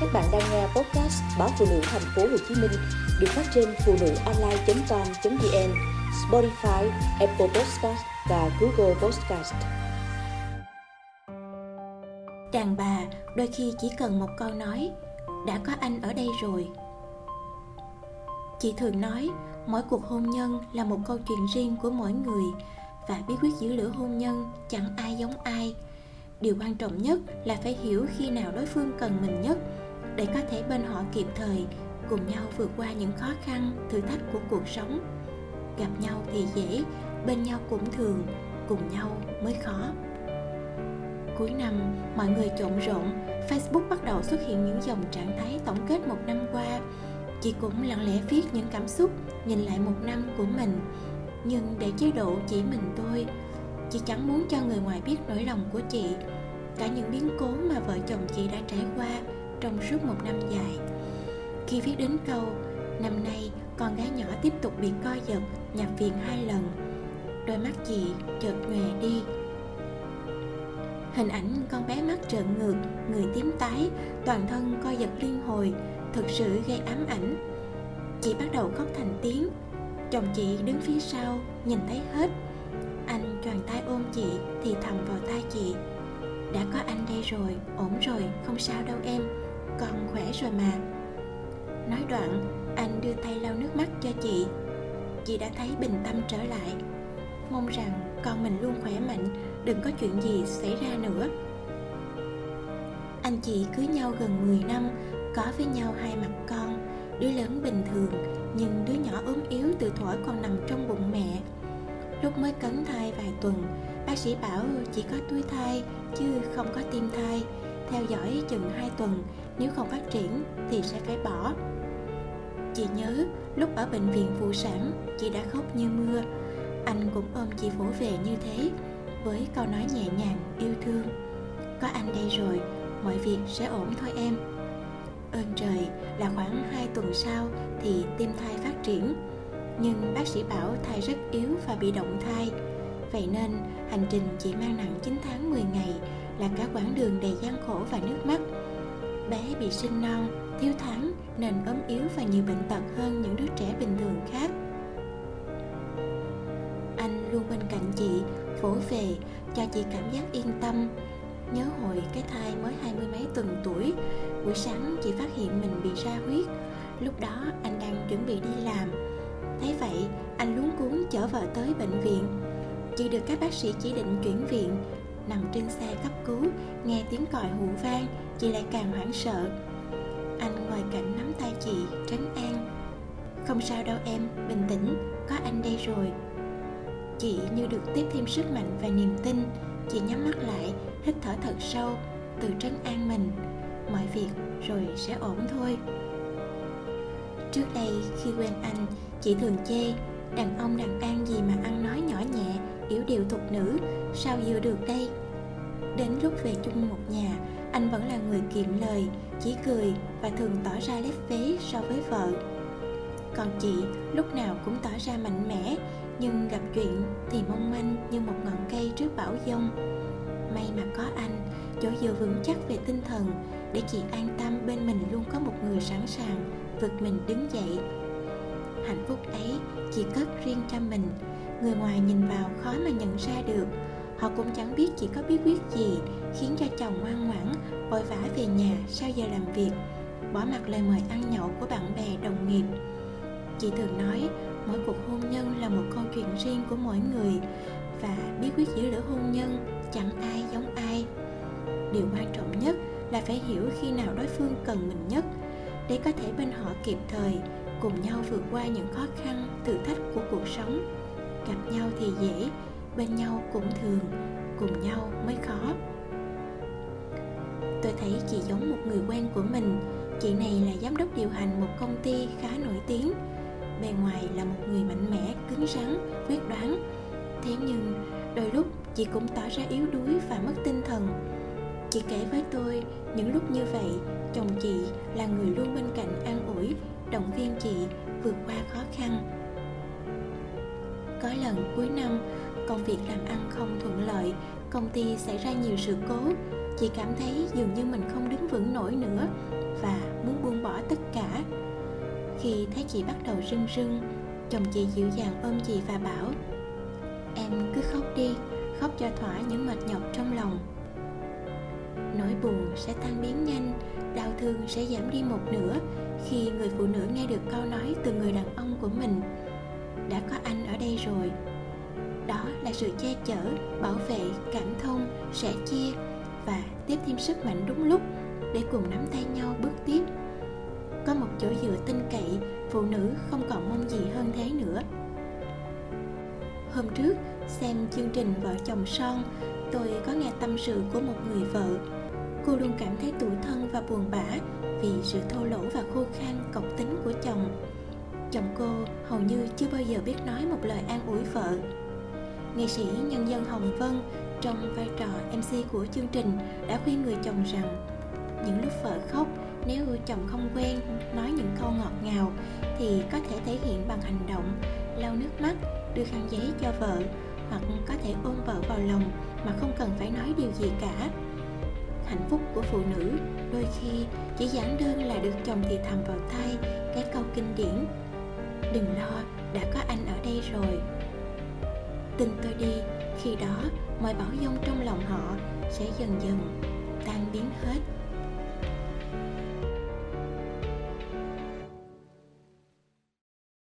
Các bạn đang nghe podcast báo phụ nữ thành phố Hồ Chí Minh được phát trên phụ nữ online.com.vn, Spotify, Apple Podcast và Google Podcast. Đàn bà đôi khi chỉ cần một câu nói đã có anh ở đây rồi. Chị thường nói mỗi cuộc hôn nhân là một câu chuyện riêng của mỗi người và bí quyết giữ lửa hôn nhân chẳng ai giống ai điều quan trọng nhất là phải hiểu khi nào đối phương cần mình nhất để có thể bên họ kịp thời, cùng nhau vượt qua những khó khăn, thử thách của cuộc sống. Gặp nhau thì dễ, bên nhau cũng thường, cùng nhau mới khó. Cuối năm, mọi người trộn rộn, facebook bắt đầu xuất hiện những dòng trạng thái tổng kết một năm qua. Chị cũng lặng lẽ viết những cảm xúc, nhìn lại một năm của mình. Nhưng để chế độ chỉ mình tôi, chị chẳng muốn cho người ngoài biết nỗi lòng của chị. Cả những biến cố mà vợ chồng chị đã trải qua trong suốt một năm dài. Khi viết đến câu, năm nay, con gái nhỏ tiếp tục bị co giật, nhập viện hai lần. Đôi mắt chị chợt nhòe đi. Hình ảnh con bé mắt trợn ngược, người tím tái, toàn thân co giật liên hồi, thực sự gây ám ảnh. Chị bắt đầu khóc thành tiếng. Chồng chị đứng phía sau, nhìn thấy hết. Anh choàng tay ôm chị thì thầm vào tai chị. Đã có anh đây rồi, ổn rồi, không sao đâu em con khỏe rồi mà. Nói đoạn, anh đưa tay lau nước mắt cho chị. Chị đã thấy bình tâm trở lại. Mong rằng con mình luôn khỏe mạnh, đừng có chuyện gì xảy ra nữa. Anh chị cưới nhau gần 10 năm, có với nhau hai mặt con, đứa lớn bình thường, nhưng đứa nhỏ ốm yếu từ thuở còn nằm trong bụng mẹ. Lúc mới cấn thai vài tuần, bác sĩ bảo chỉ có túi thai, chứ không có tim thai, theo dõi chừng 2 tuần nếu không phát triển thì sẽ phải bỏ. Chị nhớ, lúc ở bệnh viện phụ sản, chị đã khóc như mưa. Anh cũng ôm chị vỗ về như thế, với câu nói nhẹ nhàng, yêu thương. Có anh đây rồi, mọi việc sẽ ổn thôi em. Ơn trời, là khoảng 2 tuần sau thì tim thai phát triển. Nhưng bác sĩ bảo thai rất yếu và bị động thai. Vậy nên, hành trình chị mang nặng 9 tháng 10 ngày là cả quãng đường đầy gian khổ và nước mắt bé bị sinh non, thiếu tháng nên ốm yếu và nhiều bệnh tật hơn những đứa trẻ bình thường khác. Anh luôn bên cạnh chị, vỗ về, cho chị cảm giác yên tâm. Nhớ hồi cái thai mới hai mươi mấy tuần tuổi, buổi sáng chị phát hiện mình bị ra huyết. Lúc đó anh đang chuẩn bị đi làm. Thấy vậy, anh luống cuốn chở vợ tới bệnh viện. Chị được các bác sĩ chỉ định chuyển viện nằm trên xe cấp cứu, nghe tiếng còi hụ vang, chị lại càng hoảng sợ. Anh ngồi cạnh nắm tay chị, trấn an. Không sao đâu em, bình tĩnh, có anh đây rồi. Chị như được tiếp thêm sức mạnh và niềm tin, chị nhắm mắt lại, hít thở thật sâu, tự trấn an mình. Mọi việc rồi sẽ ổn thôi. Trước đây khi quen anh, chị thường chê đàn ông đàn an gì mà ăn nói nhỏ nhẹ, yếu điệu thục nữ sao vừa được đây? Đến lúc về chung một nhà, anh vẫn là người kiệm lời, chỉ cười và thường tỏ ra lép vế so với vợ. Còn chị lúc nào cũng tỏ ra mạnh mẽ, nhưng gặp chuyện thì mong manh như một ngọn cây trước bão giông. May mà có anh, chỗ dựa vững chắc về tinh thần, để chị an tâm bên mình luôn có một người sẵn sàng, vực mình đứng dậy hạnh phúc ấy chỉ cất riêng cho mình. Người ngoài nhìn vào khó mà nhận ra được. Họ cũng chẳng biết chị có bí quyết gì khiến cho chồng ngoan ngoãn, vội vã về nhà sau giờ làm việc, bỏ mặc lời mời ăn nhậu của bạn bè, đồng nghiệp. Chị thường nói, mỗi cuộc hôn nhân là một câu chuyện riêng của mỗi người và bí quyết giữ lửa hôn nhân chẳng ai giống ai. Điều quan trọng nhất là phải hiểu khi nào đối phương cần mình nhất để có thể bên họ kịp thời cùng nhau vượt qua những khó khăn, thử thách của cuộc sống. Gặp nhau thì dễ, bên nhau cũng thường, cùng nhau mới khó. Tôi thấy chị giống một người quen của mình. Chị này là giám đốc điều hành một công ty khá nổi tiếng. Bề ngoài là một người mạnh mẽ, cứng rắn, quyết đoán. Thế nhưng, đôi lúc chị cũng tỏ ra yếu đuối và mất tinh thần. Chị kể với tôi những lúc như vậy, chồng chị là người luôn bên cạnh an ủi, động viên chị vượt qua khó khăn. Có lần cuối năm, công việc làm ăn không thuận lợi, công ty xảy ra nhiều sự cố. Chị cảm thấy dường như mình không đứng vững nổi nữa và muốn buông bỏ tất cả. Khi thấy chị bắt đầu rưng rưng, chồng chị dịu dàng ôm chị và bảo, em cứ khóc đi, khóc cho thỏa những mệt nhọc trong lòng nỗi buồn sẽ tan biến nhanh, đau thương sẽ giảm đi một nửa khi người phụ nữ nghe được câu nói từ người đàn ông của mình, đã có anh ở đây rồi. Đó là sự che chở, bảo vệ, cảm thông, sẻ chia và tiếp thêm sức mạnh đúng lúc để cùng nắm tay nhau bước tiếp. Có một chỗ dựa tin cậy, phụ nữ không còn mong gì hơn thế nữa. Hôm trước, xem chương trình vợ chồng son, tôi có nghe tâm sự của một người vợ cô luôn cảm thấy tủi thân và buồn bã vì sự thô lỗ và khô khan cộc tính của chồng. Chồng cô hầu như chưa bao giờ biết nói một lời an ủi vợ. Nghệ sĩ nhân dân hồng vân trong vai trò mc của chương trình đã khuyên người chồng rằng, những lúc vợ khóc, nếu chồng không quen nói những câu ngọt ngào thì có thể thể hiện bằng hành động, lau nước mắt, đưa khăn giấy cho vợ, hoặc có thể ôm vợ vào lòng mà không cần phải nói điều gì cả hạnh phúc của phụ nữ, đôi khi chỉ giản đơn là được chồng thì thầm vào tay. Cái câu kinh điển, đừng lo, đã có anh ở đây rồi. Tin tôi đi, khi đó, mọi bão dông trong lòng họ sẽ dần dần tan biến hết.